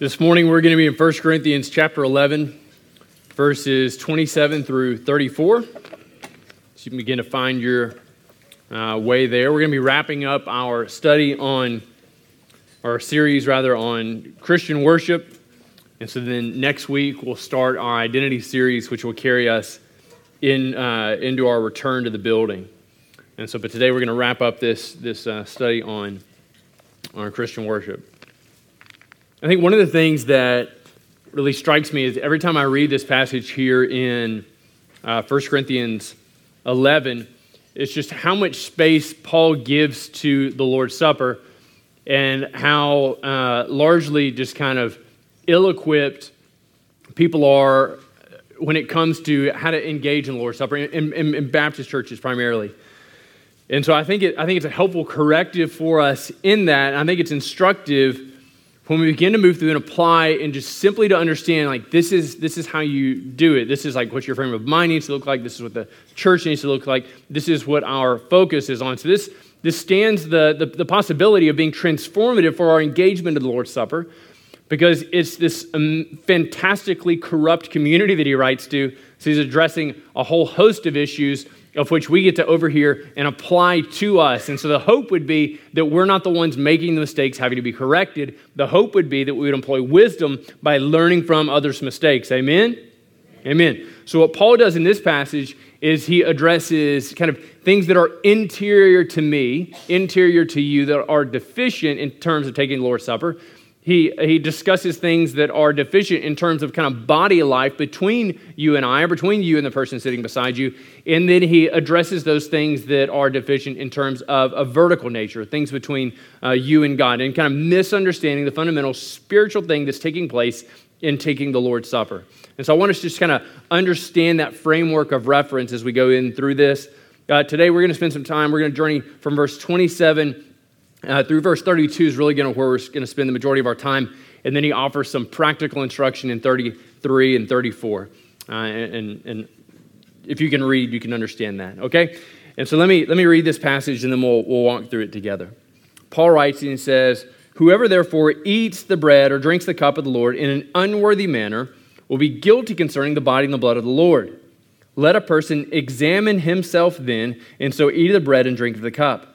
This morning we're going to be in 1 Corinthians chapter 11, verses 27 through 34. So you can begin to find your uh, way there. We're going to be wrapping up our study on, our series rather, on Christian worship. And so then next week we'll start our identity series, which will carry us in, uh, into our return to the building. And so, but today we're going to wrap up this, this uh, study on, on Christian worship. I think one of the things that really strikes me is every time I read this passage here in uh, 1 Corinthians 11, it's just how much space Paul gives to the Lord's Supper and how uh, largely just kind of ill equipped people are when it comes to how to engage in the Lord's Supper, in, in, in Baptist churches primarily. And so I think, it, I think it's a helpful corrective for us in that. I think it's instructive when we begin to move through and apply and just simply to understand like this is this is how you do it. This is like what your frame of mind needs to look like. This is what the church needs to look like. This is what our focus is on. So this this stands the, the, the possibility of being transformative for our engagement of the lord's supper because it's this um, fantastically corrupt community that he writes to. So he's addressing a whole host of issues of which we get to overhear and apply to us. And so the hope would be that we're not the ones making the mistakes having to be corrected. The hope would be that we would employ wisdom by learning from others' mistakes. Amen? Amen. So what Paul does in this passage is he addresses kind of things that are interior to me, interior to you, that are deficient in terms of taking the Lord's Supper he, he discusses things that are deficient in terms of kind of body life between you and I, or between you and the person sitting beside you. And then he addresses those things that are deficient in terms of a vertical nature, things between uh, you and God, and kind of misunderstanding the fundamental spiritual thing that's taking place in taking the Lord's Supper. And so I want us to just kind of understand that framework of reference as we go in through this. Uh, today we're going to spend some time, we're going to journey from verse 27 uh, through verse 32 is really going to where we're going to spend the majority of our time. And then he offers some practical instruction in 33 and 34. Uh, and, and if you can read, you can understand that, okay? And so let me, let me read this passage and then we'll, we'll walk through it together. Paul writes and he says, Whoever therefore eats the bread or drinks the cup of the Lord in an unworthy manner will be guilty concerning the body and the blood of the Lord. Let a person examine himself then, and so eat of the bread and drink of the cup.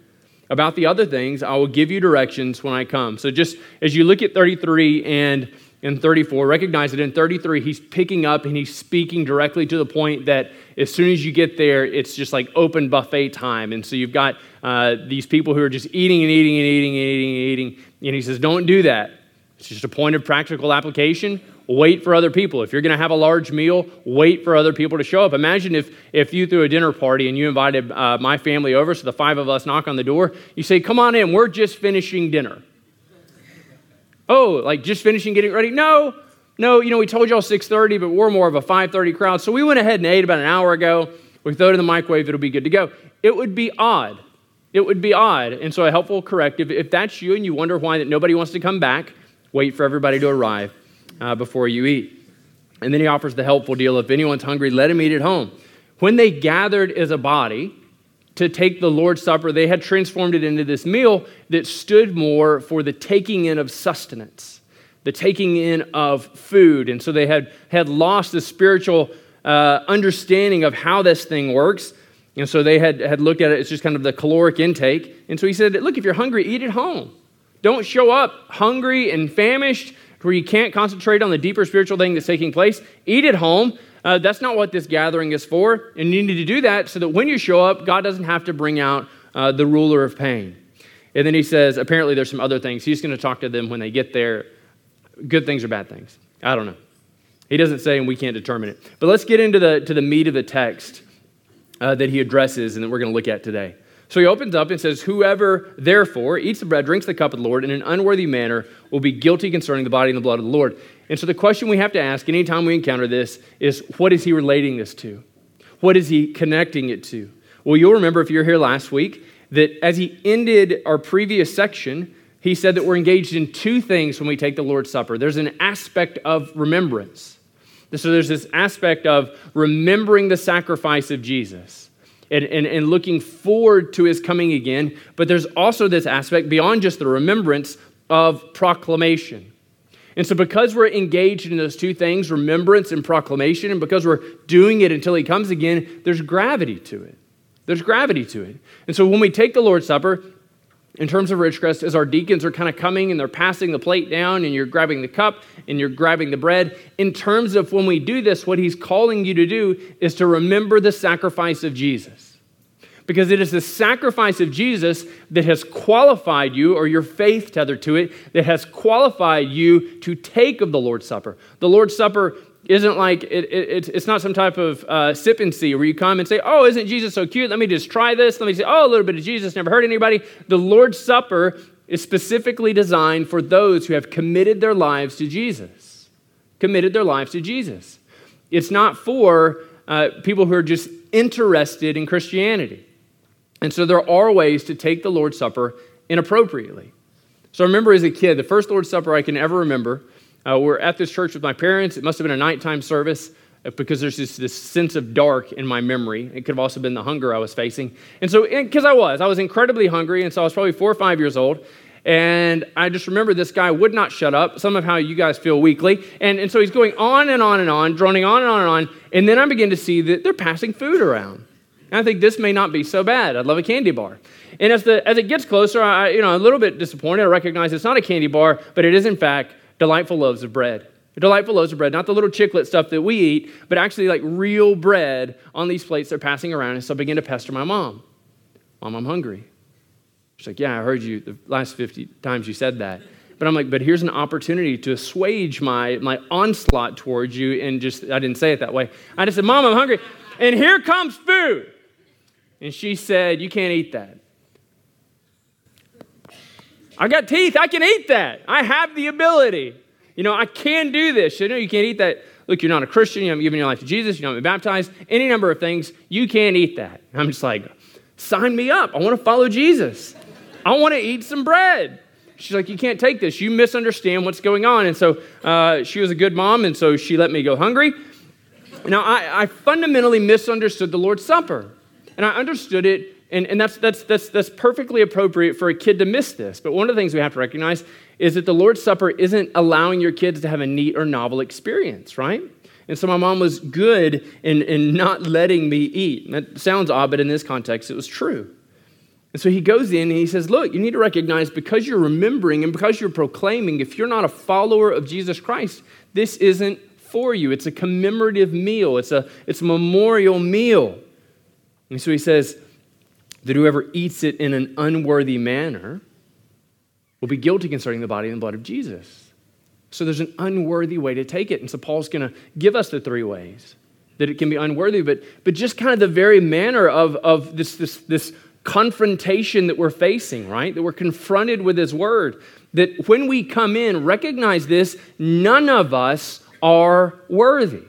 About the other things, I will give you directions when I come. So just as you look at 33 and in 34, recognize that in 33, he's picking up and he's speaking directly to the point that as soon as you get there, it's just like open buffet time. And so you've got uh, these people who are just eating and eating and eating and eating and eating. And he says, Don't do that. It's just a point of practical application wait for other people. If you're going to have a large meal, wait for other people to show up. Imagine if, if you threw a dinner party and you invited uh, my family over, so the five of us knock on the door. You say, Come on in, we're just finishing dinner. Oh, like just finishing getting ready? No, no, you know, we told y'all 6.30, but we're more of a 5.30 crowd. So we went ahead and ate about an hour ago. We throw it in the microwave, it'll be good to go. It would be odd. It would be odd. And so a helpful corrective, if that's you and you wonder why that nobody wants to come back, wait for everybody to arrive uh, before you eat. And then he offers the helpful deal if anyone's hungry, let him eat at home. When they gathered as a body to take the Lord's Supper, they had transformed it into this meal that stood more for the taking in of sustenance, the taking in of food. And so they had, had lost the spiritual uh, understanding of how this thing works. And so they had, had looked at it as just kind of the caloric intake. And so he said, Look, if you're hungry, eat at home. Don't show up hungry and famished where you can't concentrate on the deeper spiritual thing that's taking place, eat at home. Uh, that's not what this gathering is for. And you need to do that so that when you show up, God doesn't have to bring out uh, the ruler of pain. And then he says, apparently there's some other things. He's going to talk to them when they get there. Good things or bad things. I don't know. He doesn't say, and we can't determine it. But let's get into the, to the meat of the text uh, that he addresses and that we're going to look at today. So he opens up and says, Whoever therefore eats the bread, drinks the cup of the Lord in an unworthy manner will be guilty concerning the body and the blood of the Lord. And so the question we have to ask anytime we encounter this is what is he relating this to? What is he connecting it to? Well, you'll remember if you were here last week that as he ended our previous section, he said that we're engaged in two things when we take the Lord's Supper. There's an aspect of remembrance. So there's this aspect of remembering the sacrifice of Jesus and, and, and looking forward to his coming again. But there's also this aspect beyond just the remembrance of proclamation. And so, because we're engaged in those two things, remembrance and proclamation, and because we're doing it until he comes again, there's gravity to it. There's gravity to it. And so, when we take the Lord's Supper, in terms of Ridgecrest, as our deacons are kind of coming and they're passing the plate down and you're grabbing the cup and you're grabbing the bread, in terms of when we do this, what he's calling you to do is to remember the sacrifice of Jesus. Because it is the sacrifice of Jesus that has qualified you, or your faith tethered to it, that has qualified you to take of the Lord's Supper. The Lord's Supper isn't like it, it, it's not some type of uh, sip and see where you come and say oh isn't jesus so cute? Let me just try this. Let me say oh a little bit of jesus. Never hurt anybody. The lord's supper is specifically designed for those who have committed their lives to jesus. Committed their lives to jesus. It's not for uh, people who are just interested in christianity. And so there are ways to take the lord's supper inappropriately. So i remember as a kid the first lord's supper i can ever remember uh, we're at this church with my parents. It must have been a nighttime service uh, because there's this, this sense of dark in my memory. It could have also been the hunger I was facing. And so, because I was, I was incredibly hungry. And so I was probably four or five years old. And I just remember this guy would not shut up. Some of how you guys feel weekly. And, and so he's going on and on and on, droning on and on and on. And then I begin to see that they're passing food around. And I think this may not be so bad. I'd love a candy bar. And as, the, as it gets closer, I, you know, I'm a little bit disappointed. I recognize it's not a candy bar, but it is, in fact, delightful loaves of bread. Delightful loaves of bread, not the little chiclet stuff that we eat, but actually like real bread on these plates they're passing around. And so I begin to pester my mom. Mom, I'm hungry. She's like, Yeah, I heard you the last 50 times you said that. But I'm like, but here's an opportunity to assuage my, my onslaught towards you. And just, I didn't say it that way. I just said, Mom, I'm hungry. And here comes food. And she said, You can't eat that. I got teeth. I can eat that. I have the ability. You know, I can do this. You know, you can't eat that. Look, you're not a Christian. You haven't given your life to Jesus. You haven't been baptized. Any number of things. You can't eat that. I'm just like, sign me up. I want to follow Jesus. I want to eat some bread. She's like, you can't take this. You misunderstand what's going on. And so uh, she was a good mom, and so she let me go hungry. Now, I, I fundamentally misunderstood the Lord's Supper. And I understood it and, and that's, that's, that's, that's perfectly appropriate for a kid to miss this. But one of the things we have to recognize is that the Lord's Supper isn't allowing your kids to have a neat or novel experience, right? And so my mom was good in, in not letting me eat. And that sounds odd, but in this context, it was true. And so he goes in and he says, Look, you need to recognize because you're remembering and because you're proclaiming, if you're not a follower of Jesus Christ, this isn't for you. It's a commemorative meal, it's a, it's a memorial meal. And so he says, that whoever eats it in an unworthy manner will be guilty concerning the body and the blood of Jesus. So there's an unworthy way to take it. And so Paul's going to give us the three ways that it can be unworthy, but, but just kind of the very manner of, of this, this, this confrontation that we're facing, right? That we're confronted with his word. That when we come in, recognize this none of us are worthy.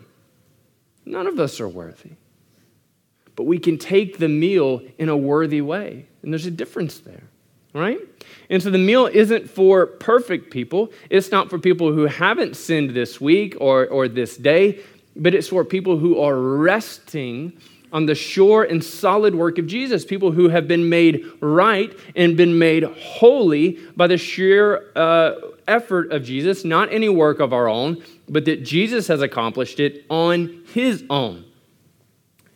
None of us are worthy but we can take the meal in a worthy way. And there's a difference there, right? And so the meal isn't for perfect people. It's not for people who haven't sinned this week or, or this day, but it's for people who are resting on the sure and solid work of Jesus, people who have been made right and been made holy by the sheer uh, effort of Jesus, not any work of our own, but that Jesus has accomplished it on his own.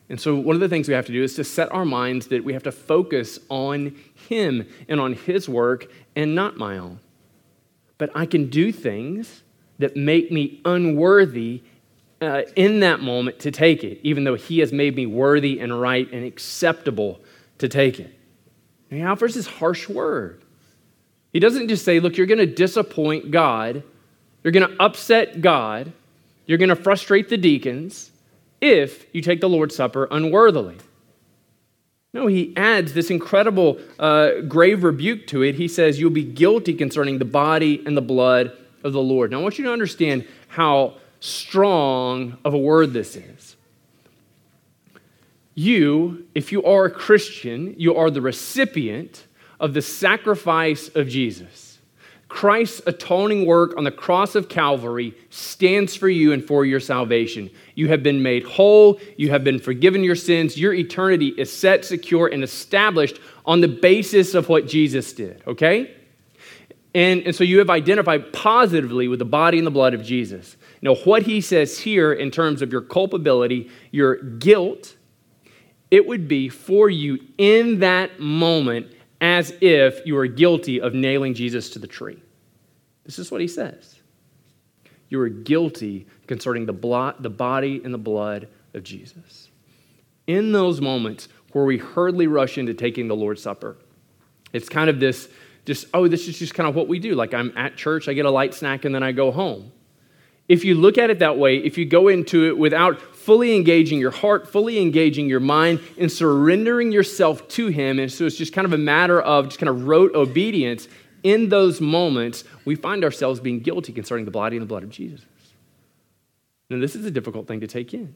And so, one of the things we have to do is to set our minds that we have to focus on Him and on His work and not my own. But I can do things that make me unworthy uh, in that moment to take it, even though He has made me worthy and right and acceptable to take it. He offers this harsh word. He doesn't just say, Look, you're going to disappoint God, you're going to upset God, you're going to frustrate the deacons if you take the Lord's Supper unworthily. No, he adds this incredible uh, grave rebuke to it. He says, You'll be guilty concerning the body and the blood of the Lord. Now, I want you to understand how strong of a word this is. You, if you are a Christian, you are the recipient of the sacrifice of Jesus. Christ's atoning work on the cross of Calvary stands for you and for your salvation. You have been made whole, you have been forgiven your sins, your eternity is set, secure, and established on the basis of what Jesus did, okay? And, and so you have identified positively with the body and the blood of Jesus. Now, what he says here in terms of your culpability, your guilt, it would be for you in that moment as if you are guilty of nailing Jesus to the tree. This is what he says. You are guilty concerning the, blot, the body and the blood of Jesus. In those moments where we hurriedly rush into taking the Lord's Supper, it's kind of this, just, oh, this is just kind of what we do. Like I'm at church, I get a light snack, and then I go home. If you look at it that way, if you go into it without fully engaging your heart, fully engaging your mind, and surrendering yourself to Him, and so it's just kind of a matter of just kind of rote obedience, in those moments, we find ourselves being guilty concerning the body and the blood of Jesus. Now, this is a difficult thing to take in.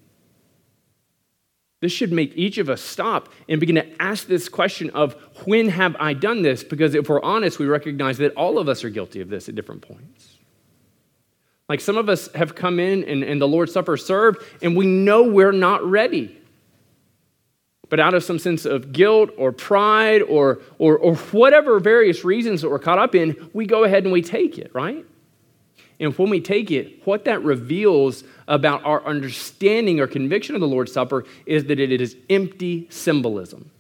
This should make each of us stop and begin to ask this question of when have I done this? Because if we're honest, we recognize that all of us are guilty of this at different points. Like some of us have come in and, and the Lord's Supper served, and we know we're not ready. But out of some sense of guilt or pride or, or, or whatever various reasons that we're caught up in, we go ahead and we take it, right? And when we take it, what that reveals about our understanding or conviction of the Lord's Supper is that it is empty symbolism.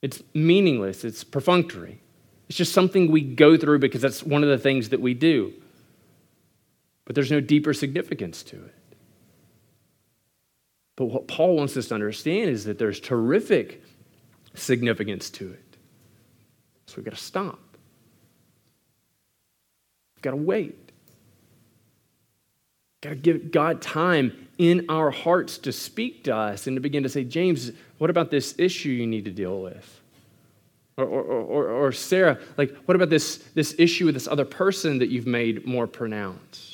It's meaningless, it's perfunctory. It's just something we go through because that's one of the things that we do but there's no deeper significance to it. But what Paul wants us to understand is that there's terrific significance to it. So we've got to stop. We've got to wait. We've Got to give God time in our hearts to speak to us and to begin to say, James, what about this issue you need to deal with? Or, or, or, or Sarah, like, what about this, this issue with this other person that you've made more pronounced?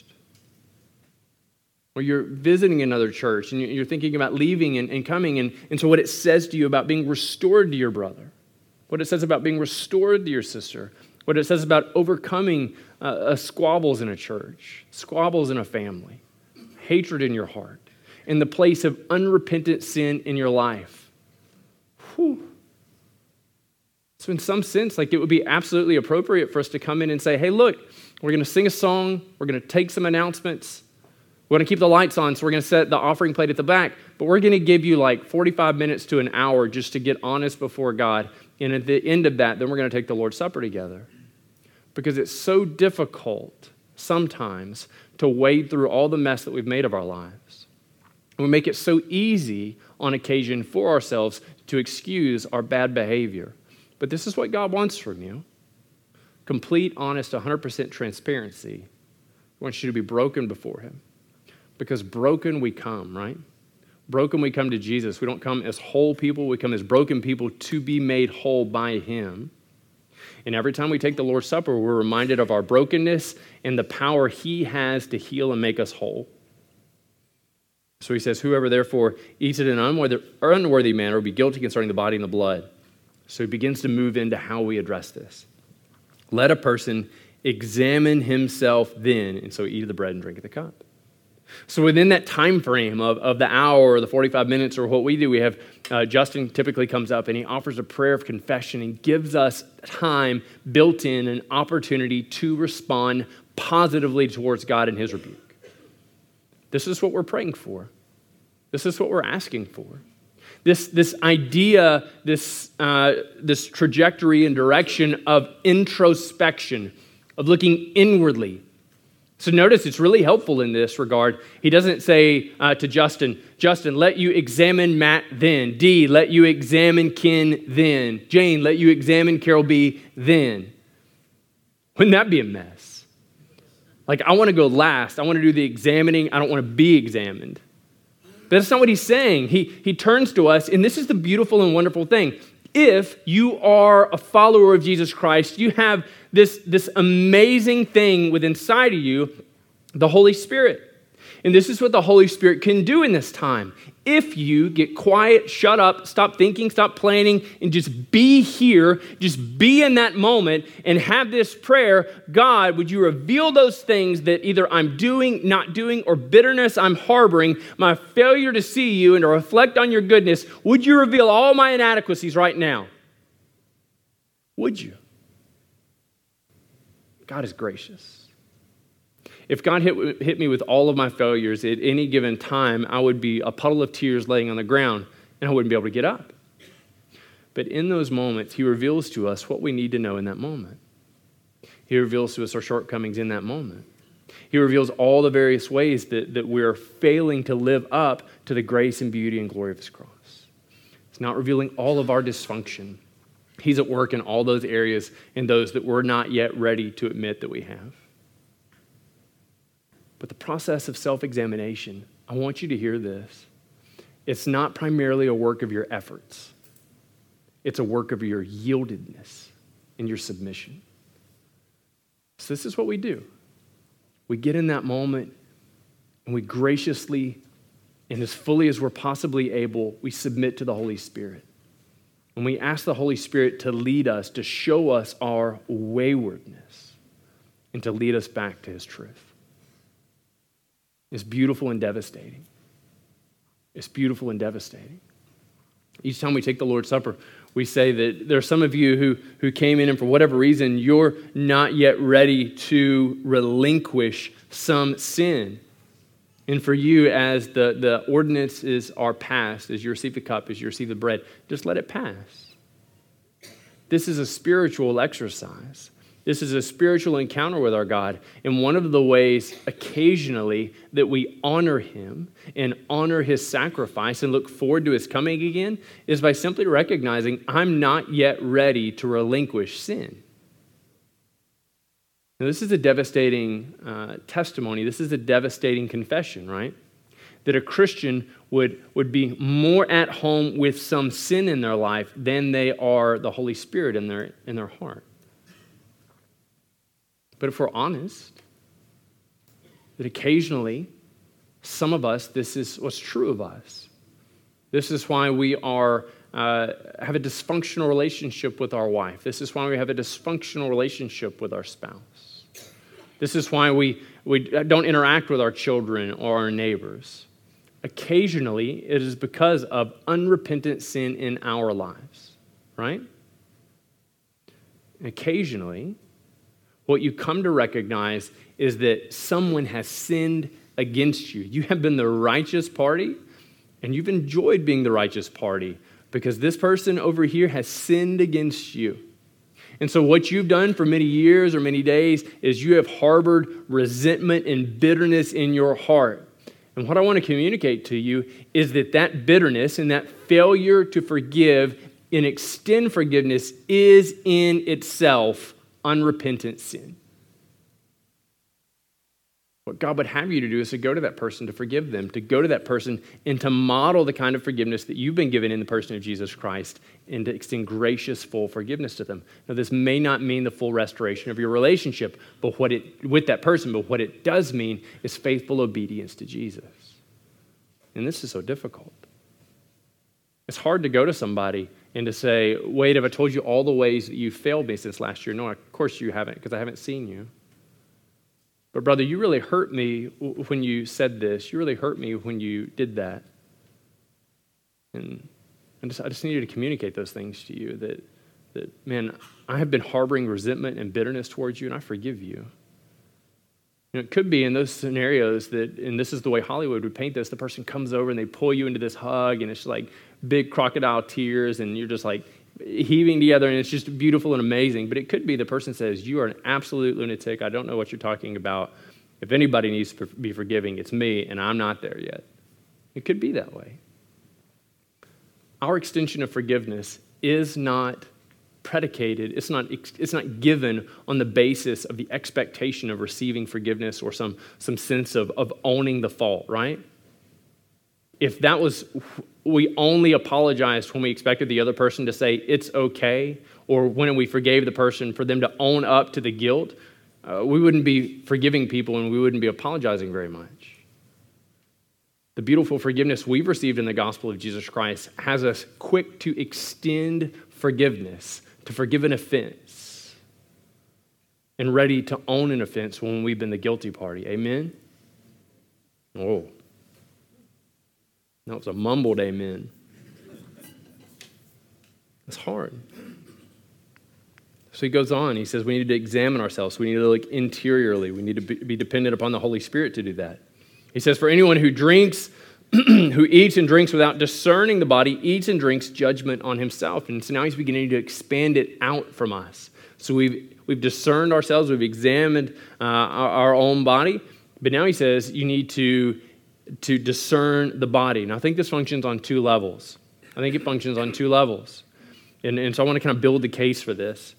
Or you're visiting another church and you're thinking about leaving and, and coming. And, and so, what it says to you about being restored to your brother, what it says about being restored to your sister, what it says about overcoming uh, uh, squabbles in a church, squabbles in a family, hatred in your heart, in the place of unrepentant sin in your life. Whew. So, in some sense, like it would be absolutely appropriate for us to come in and say, hey, look, we're going to sing a song, we're going to take some announcements. We're going to keep the lights on, so we're going to set the offering plate at the back, but we're going to give you like 45 minutes to an hour just to get honest before God. And at the end of that, then we're going to take the Lord's Supper together. Because it's so difficult sometimes to wade through all the mess that we've made of our lives. We make it so easy on occasion for ourselves to excuse our bad behavior. But this is what God wants from you complete, honest, 100% transparency. He wants you to be broken before Him. Because broken we come, right? Broken we come to Jesus. We don't come as whole people, we come as broken people to be made whole by Him. And every time we take the Lord's Supper, we're reminded of our brokenness and the power He has to heal and make us whole. So he says, Whoever therefore eats it in an unworthy manner will be guilty concerning the body and the blood. So he begins to move into how we address this. Let a person examine himself then, and so eat of the bread and drink of the cup. So within that time frame of, of the hour or the 45 minutes or what we do, we have uh, Justin typically comes up and he offers a prayer of confession and gives us time built in an opportunity to respond positively towards God and his rebuke. This is what we're praying for. This is what we're asking for. This, this idea, this, uh, this trajectory and direction of introspection, of looking inwardly, so notice it's really helpful in this regard. He doesn't say uh, to Justin, Justin, let you examine Matt then. D, let you examine Ken then. Jane, let you examine Carol B then. Wouldn't that be a mess? Like, I want to go last. I want to do the examining. I don't want to be examined. But that's not what he's saying. He, he turns to us, and this is the beautiful and wonderful thing. If you are a follower of Jesus Christ, you have this, this amazing thing within inside of you, the Holy Spirit. And this is what the Holy Spirit can do in this time. If you get quiet, shut up, stop thinking, stop planning, and just be here, just be in that moment and have this prayer God, would you reveal those things that either I'm doing, not doing, or bitterness I'm harboring, my failure to see you and to reflect on your goodness? Would you reveal all my inadequacies right now? Would you? God is gracious. If God hit, hit me with all of my failures at any given time, I would be a puddle of tears laying on the ground and I wouldn't be able to get up. But in those moments, He reveals to us what we need to know in that moment. He reveals to us our shortcomings in that moment. He reveals all the various ways that, that we're failing to live up to the grace and beauty and glory of His cross. It's not revealing all of our dysfunction. He's at work in all those areas and those that we're not yet ready to admit that we have. But the process of self examination, I want you to hear this. It's not primarily a work of your efforts, it's a work of your yieldedness and your submission. So, this is what we do. We get in that moment and we graciously and as fully as we're possibly able, we submit to the Holy Spirit. And we ask the Holy Spirit to lead us, to show us our waywardness, and to lead us back to His truth. It's beautiful and devastating. It's beautiful and devastating. Each time we take the Lord's Supper, we say that there are some of you who, who came in and for whatever reason, you're not yet ready to relinquish some sin. And for you, as the, the ordinances are passed, as you receive the cup, as you receive the bread, just let it pass. This is a spiritual exercise. This is a spiritual encounter with our God. And one of the ways, occasionally, that we honor Him and honor His sacrifice and look forward to His coming again is by simply recognizing I'm not yet ready to relinquish sin. Now, this is a devastating uh, testimony. This is a devastating confession, right? That a Christian would, would be more at home with some sin in their life than they are the Holy Spirit in their, in their heart. But if we're honest, that occasionally, some of us, this is what's true of us. This is why we are, uh, have a dysfunctional relationship with our wife. This is why we have a dysfunctional relationship with our spouse. This is why we, we don't interact with our children or our neighbors. Occasionally, it is because of unrepentant sin in our lives, right? occasionally, what you come to recognize is that someone has sinned against you. You have been the righteous party, and you've enjoyed being the righteous party because this person over here has sinned against you. And so, what you've done for many years or many days is you have harbored resentment and bitterness in your heart. And what I want to communicate to you is that that bitterness and that failure to forgive and extend forgiveness is in itself unrepentant sin. What God would have you to do is to go to that person to forgive them, to go to that person and to model the kind of forgiveness that you've been given in the person of Jesus Christ and to extend gracious, full forgiveness to them. Now, this may not mean the full restoration of your relationship but what it, with that person, but what it does mean is faithful obedience to Jesus. And this is so difficult. It's hard to go to somebody and to say, wait, have I told you all the ways that you failed me since last year? No, of course you haven't, because I haven't seen you. But, brother, you really hurt me when you said this. You really hurt me when you did that. And I just, I just needed to communicate those things to you that, that, man, I have been harboring resentment and bitterness towards you, and I forgive you. You know, it could be in those scenarios that, and this is the way Hollywood would paint this, the person comes over and they pull you into this hug, and it's like big crocodile tears, and you're just like heaving together, and it's just beautiful and amazing. But it could be the person says, You are an absolute lunatic. I don't know what you're talking about. If anybody needs to be forgiving, it's me, and I'm not there yet. It could be that way. Our extension of forgiveness is not predicated, it's not, it's not given on the basis of the expectation of receiving forgiveness or some, some sense of, of owning the fault, right? If that was, we only apologized when we expected the other person to say it's okay, or when we forgave the person for them to own up to the guilt, uh, we wouldn't be forgiving people and we wouldn't be apologizing very much. The beautiful forgiveness we've received in the gospel of Jesus Christ has us quick to extend forgiveness, to forgive an offense, and ready to own an offense when we've been the guilty party. Amen? Oh. That was a mumbled amen. It's hard. So he goes on. He says we need to examine ourselves. We need to look interiorly. We need to be dependent upon the Holy Spirit to do that. He says, For anyone who drinks, who eats and drinks without discerning the body, eats and drinks judgment on himself. And so now he's beginning to expand it out from us. So we've, we've discerned ourselves, we've examined uh, our, our own body. But now he says you need to, to discern the body. Now I think this functions on two levels. I think it functions on two levels. And, and so I want to kind of build the case for this.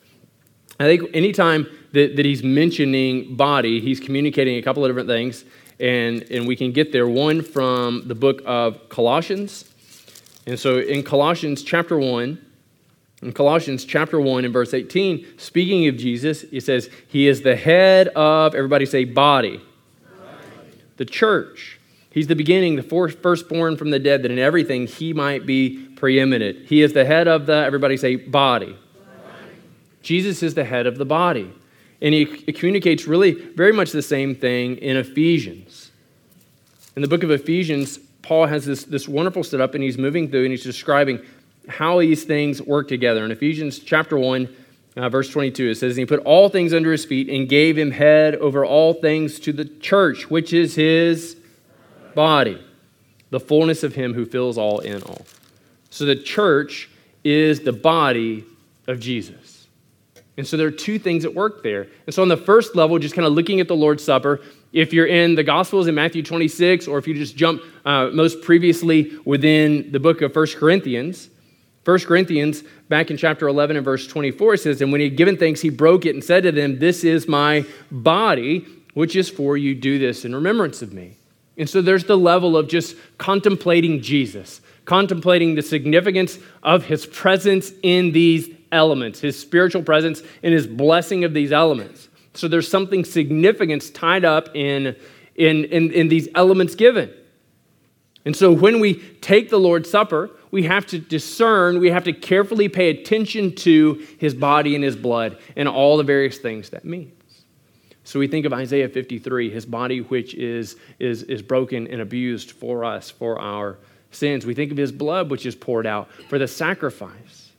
I think anytime that, that he's mentioning body, he's communicating a couple of different things, and, and we can get there. One from the book of Colossians. And so in Colossians chapter 1, in Colossians chapter 1 and verse 18, speaking of Jesus, it says, He is the head of, everybody say, body. The church. He's the beginning, the firstborn from the dead, that in everything he might be preeminent. He is the head of the, everybody say, body. Jesus is the head of the body. And he communicates really very much the same thing in Ephesians. In the book of Ephesians, Paul has this, this wonderful setup, and he's moving through and he's describing how these things work together. In Ephesians chapter 1, uh, verse 22, it says, he put all things under his feet and gave him head over all things to the church, which is his body, the fullness of him who fills all in all. So the church is the body of Jesus. And so there are two things at work there. And so on the first level, just kind of looking at the Lord's Supper, if you're in the Gospels in Matthew 26, or if you just jump uh, most previously within the book of 1 Corinthians, 1 Corinthians, back in chapter 11 and verse 24, says, And when he had given thanks, he broke it and said to them, This is my body, which is for you. Do this in remembrance of me. And so there's the level of just contemplating Jesus, contemplating the significance of his presence in these elements, his spiritual presence and his blessing of these elements. So there's something significant tied up in, in, in, in these elements given. And so when we take the Lord's Supper, we have to discern, we have to carefully pay attention to his body and his blood and all the various things that means. So we think of Isaiah 53, his body which is, is, is broken and abused for us, for our sins. We think of his blood which is poured out for the sacrifice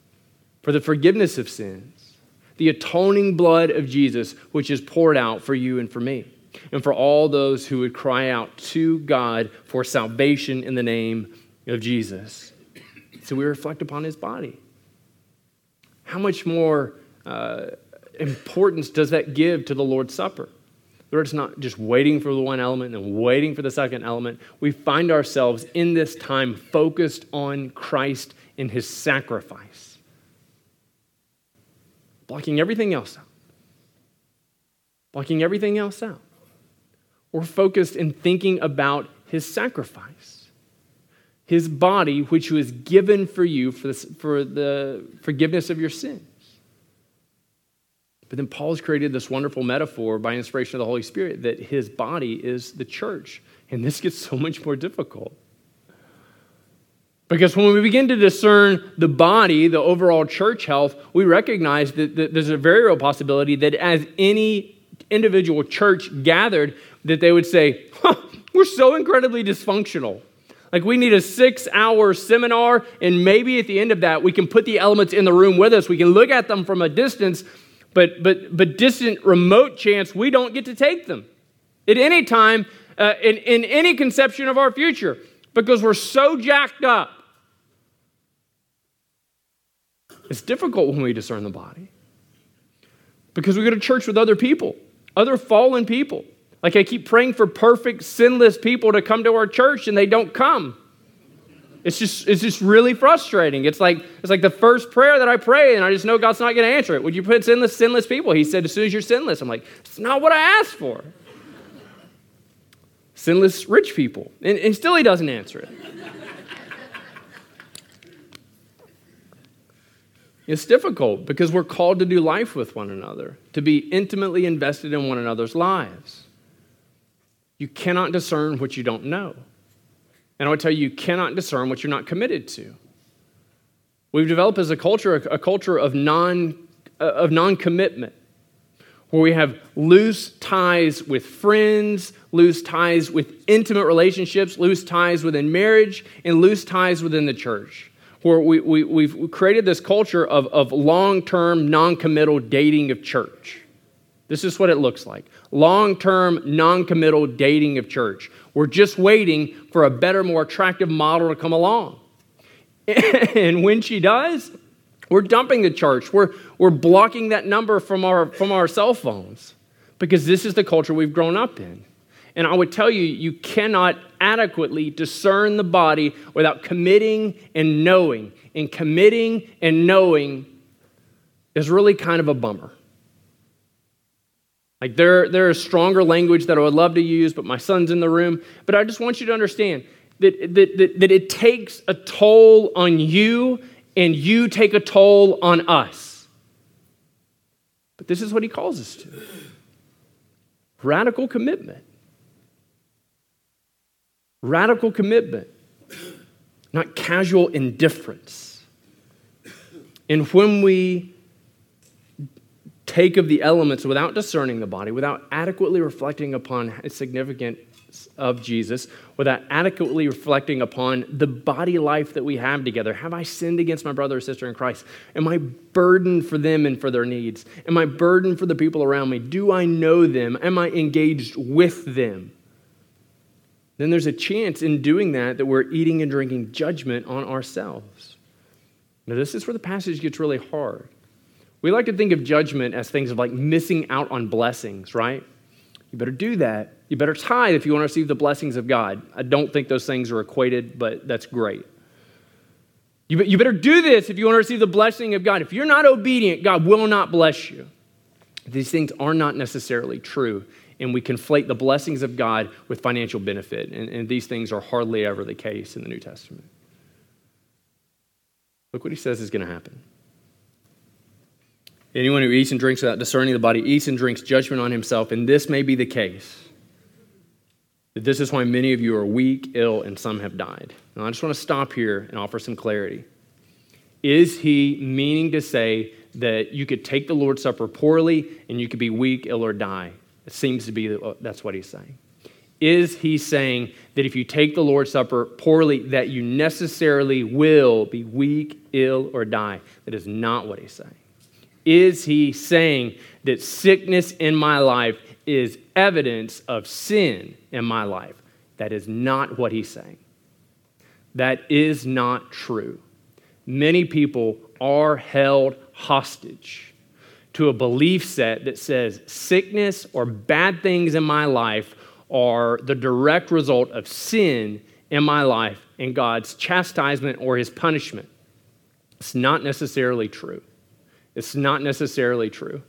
for the forgiveness of sins, the atoning blood of Jesus, which is poured out for you and for me, and for all those who would cry out to God for salvation in the name of Jesus. So we reflect upon his body. How much more uh, importance does that give to the Lord's Supper? Lord, it's not just waiting for the one element and waiting for the second element. We find ourselves in this time focused on Christ and his sacrifice blocking everything else out. Blocking everything else out. We're focused in thinking about his sacrifice, his body, which was given for you for, for the forgiveness of your sins. But then Paul's created this wonderful metaphor by inspiration of the Holy Spirit that his body is the church. And this gets so much more difficult. Because when we begin to discern the body, the overall church health, we recognize that, that there's a very real possibility that as any individual church gathered, that they would say, huh, we're so incredibly dysfunctional. Like we need a six hour seminar, and maybe at the end of that, we can put the elements in the room with us. We can look at them from a distance, but, but, but distant, remote chance, we don't get to take them at any time uh, in, in any conception of our future because we're so jacked up It's difficult when we discern the body because we go to church with other people, other fallen people. Like I keep praying for perfect, sinless people to come to our church and they don't come. It's just, it's just really frustrating. It's like, it's like the first prayer that I pray and I just know God's not going to answer it. Would you put sinless, sinless people? He said, as soon as you're sinless. I'm like, it's not what I asked for. sinless rich people. And, and still he doesn't answer it. It's difficult because we're called to do life with one another, to be intimately invested in one another's lives. You cannot discern what you don't know. And I would tell you, you cannot discern what you're not committed to. We've developed as a culture a, culture of non uh, of non-commitment where we have loose ties with friends, loose ties with intimate relationships, loose ties within marriage, and loose ties within the church. Where we, we, we've created this culture of, of long term, non committal dating of church. This is what it looks like long term, non committal dating of church. We're just waiting for a better, more attractive model to come along. and when she does, we're dumping the church. We're, we're blocking that number from our, from our cell phones because this is the culture we've grown up in. And I would tell you, you cannot adequately discern the body without committing and knowing. And committing and knowing is really kind of a bummer. Like there, there is stronger language that I would love to use, but my son's in the room. But I just want you to understand that, that, that, that it takes a toll on you and you take a toll on us. But this is what he calls us to radical commitment. Radical commitment, not casual indifference. And when we take of the elements without discerning the body, without adequately reflecting upon its significance of Jesus without adequately reflecting upon the body life that we have together. Have I sinned against my brother or sister in Christ? Am I burdened for them and for their needs? Am I burdened for the people around me? Do I know them? Am I engaged with them? Then there's a chance in doing that that we're eating and drinking judgment on ourselves. Now, this is where the passage gets really hard. We like to think of judgment as things of like missing out on blessings, right? You better do that. You better tithe if you want to receive the blessings of God. I don't think those things are equated, but that's great. You, you better do this if you want to receive the blessing of God. If you're not obedient, God will not bless you. These things are not necessarily true, and we conflate the blessings of God with financial benefit, and, and these things are hardly ever the case in the New Testament. Look what he says is going to happen. Anyone who eats and drinks without discerning the body eats and drinks judgment on himself, and this may be the case. That this is why many of you are weak, ill, and some have died. Now, I just want to stop here and offer some clarity. Is he meaning to say that you could take the Lord's Supper poorly and you could be weak, ill, or die? It seems to be uh, that's what he's saying. Is he saying that if you take the Lord's Supper poorly, that you necessarily will be weak, ill, or die? That is not what he's saying. Is he saying that sickness in my life is evidence of sin in my life? That is not what he's saying. That is not true. Many people are held hostage to a belief set that says sickness or bad things in my life are the direct result of sin in my life and God's chastisement or his punishment. It's not necessarily true. It's not necessarily true.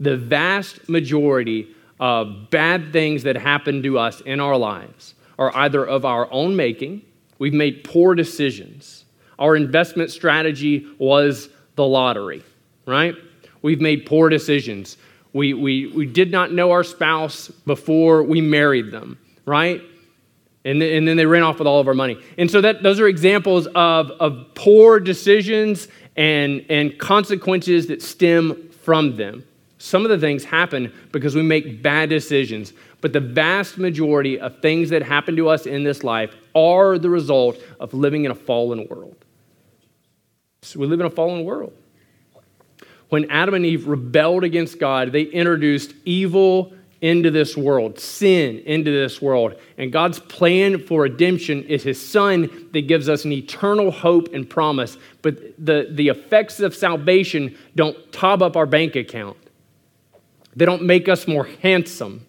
The vast majority of bad things that happen to us in our lives are either of our own making, we've made poor decisions. Our investment strategy was the lottery, right? We've made poor decisions. We, we, we did not know our spouse before we married them, right? And, and then they ran off with all of our money. And so that, those are examples of, of poor decisions and, and consequences that stem from them. Some of the things happen because we make bad decisions, but the vast majority of things that happen to us in this life are the result of living in a fallen world. So we live in a fallen world. When Adam and Eve rebelled against God, they introduced evil into this world, sin into this world. And God's plan for redemption is His Son that gives us an eternal hope and promise. But the, the effects of salvation don't top up our bank account, they don't make us more handsome,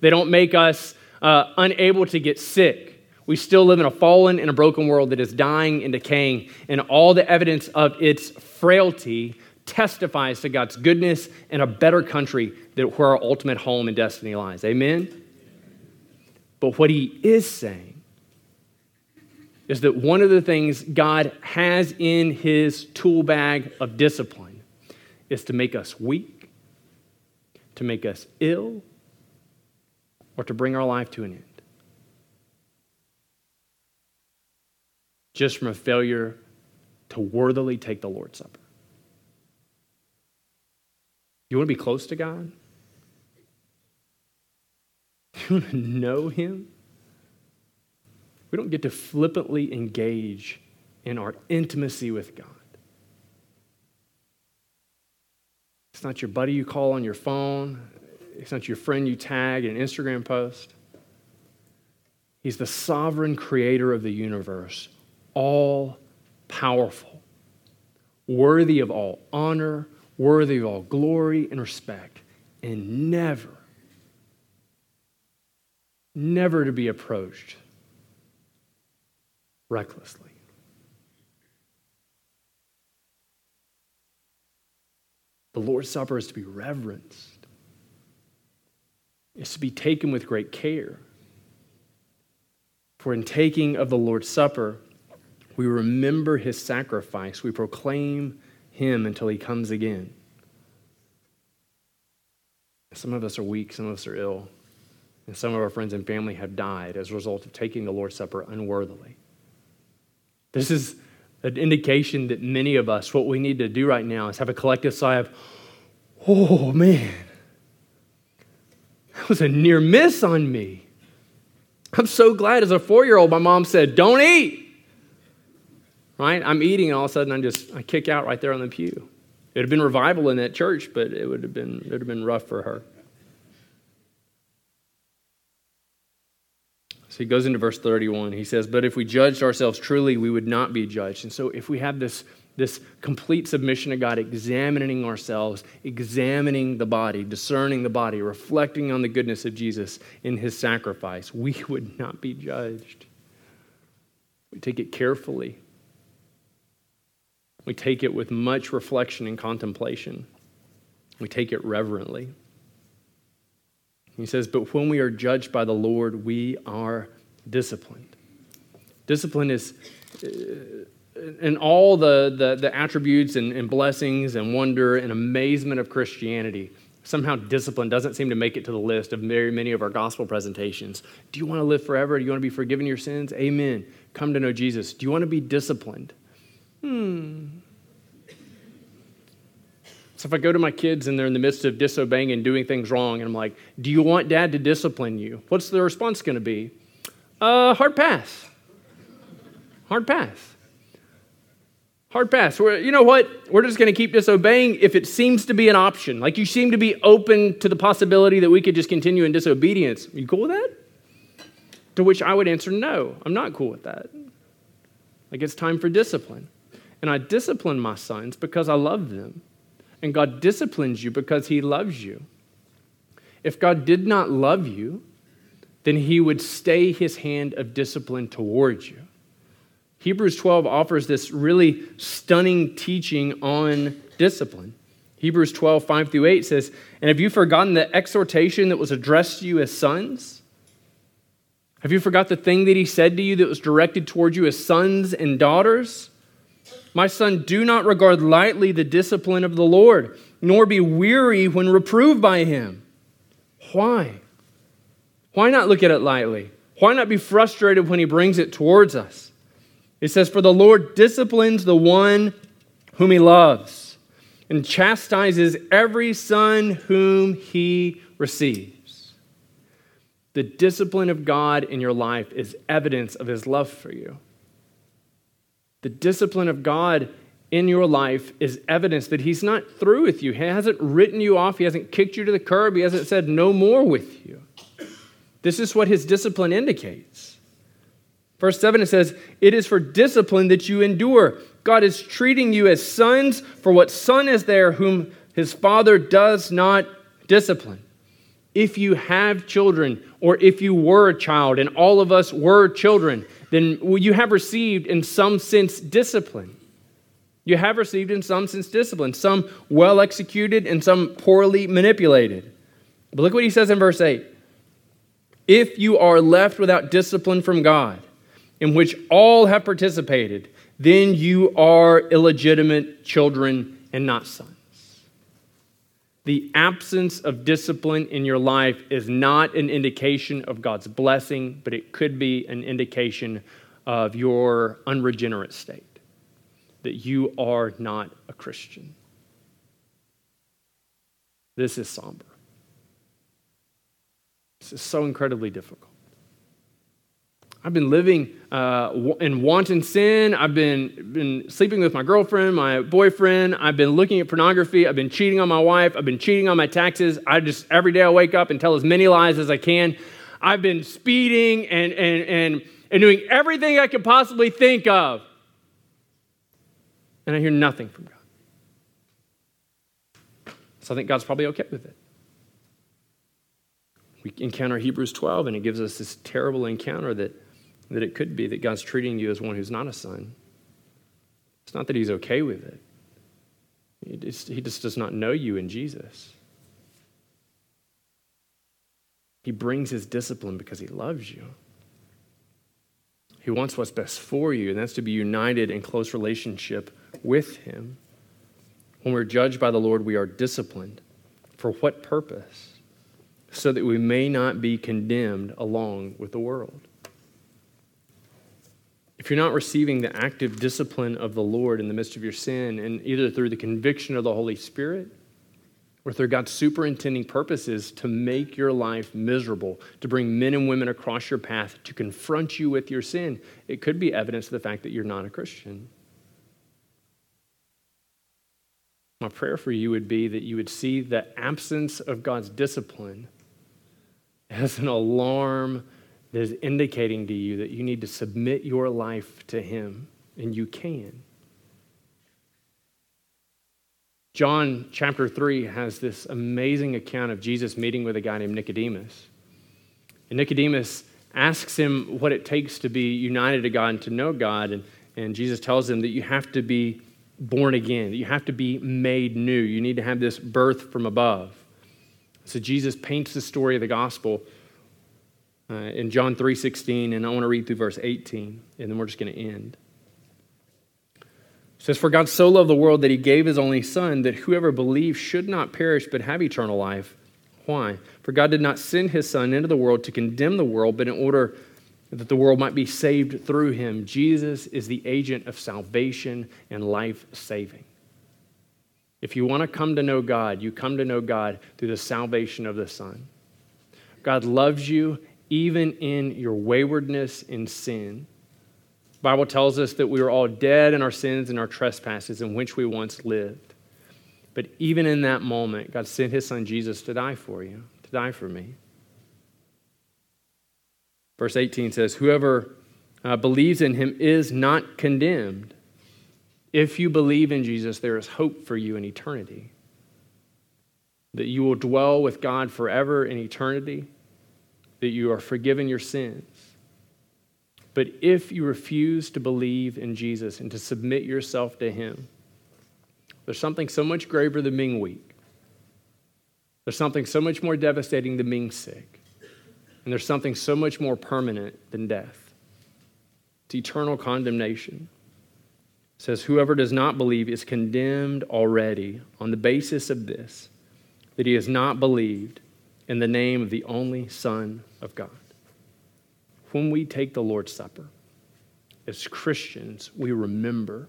they don't make us uh, unable to get sick. We still live in a fallen and a broken world that is dying and decaying, and all the evidence of its frailty testifies to God's goodness and a better country that where our ultimate home and destiny lies. Amen? But what he is saying is that one of the things God has in his tool bag of discipline is to make us weak, to make us ill, or to bring our life to an end. Just from a failure to worthily take the Lord's Supper. You want to be close to God? You want to know Him? We don't get to flippantly engage in our intimacy with God. It's not your buddy you call on your phone. It's not your friend you tag in an Instagram post. He's the sovereign creator of the universe, all powerful, worthy of all honor, worthy of all glory and respect, and never, never to be approached recklessly. The Lord's Supper is to be reverenced. It's to be taken with great care. For in taking of the Lord's Supper, we remember his sacrifice. We proclaim him until he comes again. Some of us are weak, some of us are ill, and some of our friends and family have died as a result of taking the Lord's Supper unworthily. This is an indication that many of us, what we need to do right now is have a collective sigh of, oh man, that was a near miss on me. I'm so glad as a four year old, my mom said, don't eat. Right? I'm eating, and all of a sudden, I just I kick out right there on the pew. It would have been revival in that church, but it would have been, it would have been rough for her. So he goes into verse 31. He says, But if we judged ourselves truly, we would not be judged. And so if we have this, this complete submission to God, examining ourselves, examining the body, discerning the body, reflecting on the goodness of Jesus in his sacrifice, we would not be judged. We take it carefully. We take it with much reflection and contemplation. We take it reverently. He says, But when we are judged by the Lord, we are disciplined. Discipline is, in uh, all the, the, the attributes and, and blessings and wonder and amazement of Christianity, somehow discipline doesn't seem to make it to the list of very many of our gospel presentations. Do you want to live forever? Do you want to be forgiven your sins? Amen. Come to know Jesus. Do you want to be disciplined? Hmm. So if I go to my kids and they're in the midst of disobeying and doing things wrong, and I'm like, Do you want dad to discipline you? What's the response going to be? Uh, hard pass. Hard pass. Hard pass. We're, you know what? We're just going to keep disobeying if it seems to be an option. Like you seem to be open to the possibility that we could just continue in disobedience. You cool with that? To which I would answer, no, I'm not cool with that. Like it's time for discipline. And I discipline my sons because I love them. And God disciplines you because He loves you. If God did not love you, then He would stay His hand of discipline towards you. Hebrews 12 offers this really stunning teaching on discipline. Hebrews 12, 5 through 8 says, And have you forgotten the exhortation that was addressed to you as sons? Have you forgot the thing that he said to you that was directed toward you as sons and daughters? My son, do not regard lightly the discipline of the Lord, nor be weary when reproved by him. Why? Why not look at it lightly? Why not be frustrated when he brings it towards us? It says, For the Lord disciplines the one whom he loves and chastises every son whom he receives. The discipline of God in your life is evidence of his love for you. The discipline of God in your life is evidence that He's not through with you. He hasn't written you off, He hasn't kicked you to the curb, He hasn't said no more with you. This is what His discipline indicates. Verse 7 it says, It is for discipline that you endure. God is treating you as sons, for what son is there whom his father does not discipline? If you have children, or if you were a child, and all of us were children, then you have received in some sense discipline. You have received in some sense discipline, some well executed and some poorly manipulated. But look what he says in verse 8 If you are left without discipline from God, in which all have participated, then you are illegitimate children and not sons. The absence of discipline in your life is not an indication of God's blessing, but it could be an indication of your unregenerate state, that you are not a Christian. This is somber. This is so incredibly difficult. I've been living uh, in wanton sin. I've been, been sleeping with my girlfriend, my boyfriend. I've been looking at pornography. I've been cheating on my wife. I've been cheating on my taxes. I just, every day I wake up and tell as many lies as I can. I've been speeding and, and, and, and doing everything I could possibly think of. And I hear nothing from God. So I think God's probably okay with it. We encounter Hebrews 12, and it gives us this terrible encounter that that it could be that God's treating you as one who's not a son. It's not that he's okay with it, he just, does not know you in Jesus. He brings his discipline because he loves you. He wants what's best for you, and that's to be united in close relationship with him. When we're judged by the Lord, we are disciplined. For what purpose? So that we may not be condemned along with the world if you're not receiving the active discipline of the Lord in the midst of your sin, and either through the conviction of the Holy Spirit or through God's superintending purposes to make your life miserable, to bring men and women across your path to confront you with your sin, it could be evidence of the fact that you're not a Christian. My prayer for you would be that you would see the absence of God's discipline as an alarm that is indicating to you that you need to submit your life to Him, and you can. John chapter 3 has this amazing account of Jesus meeting with a guy named Nicodemus. And Nicodemus asks him what it takes to be united to God and to know God. And, and Jesus tells him that you have to be born again, that you have to be made new. You need to have this birth from above. So Jesus paints the story of the gospel uh, in John 3:16, and I want to read through verse 18, and then we're just going to end. It says, For God so loved the world that he gave his only Son, that whoever believes should not perish but have eternal life. Why? For God did not send his Son into the world to condemn the world, but in order that the world might be saved through him. Jesus is the agent of salvation and life saving. If you want to come to know God, you come to know God through the salvation of the Son. God loves you even in your waywardness and sin. The Bible tells us that we were all dead in our sins and our trespasses in which we once lived. But even in that moment, God sent his son Jesus to die for you, to die for me. Verse 18 says, Whoever uh, believes in him is not condemned. If you believe in Jesus, there is hope for you in eternity. That you will dwell with God forever in eternity that you are forgiven your sins. But if you refuse to believe in Jesus and to submit yourself to Him, there's something so much graver than being weak. There's something so much more devastating than being sick. And there's something so much more permanent than death. It's eternal condemnation. It says, Whoever does not believe is condemned already on the basis of this, that he has not believed in the name of the only Son of God. When we take the Lord's Supper, as Christians, we remember.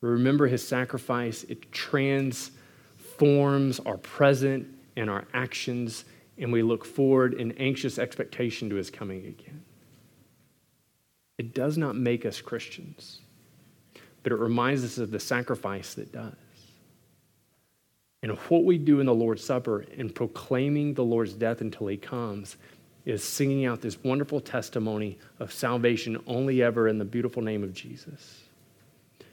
We remember his sacrifice. It transforms our present and our actions, and we look forward in anxious expectation to his coming again. It does not make us Christians, but it reminds us of the sacrifice that does. And what we do in the Lord's Supper in proclaiming the Lord's death until he comes is singing out this wonderful testimony of salvation only ever in the beautiful name of Jesus.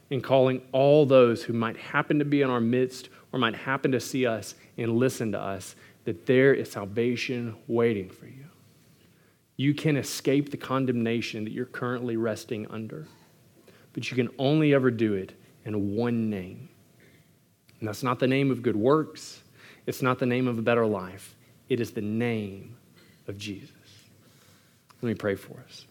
And calling all those who might happen to be in our midst or might happen to see us and listen to us that there is salvation waiting for you. You can escape the condemnation that you're currently resting under, but you can only ever do it in one name and that's not the name of good works, it's not the name of a better life. It is the name of Jesus. Let me pray for us.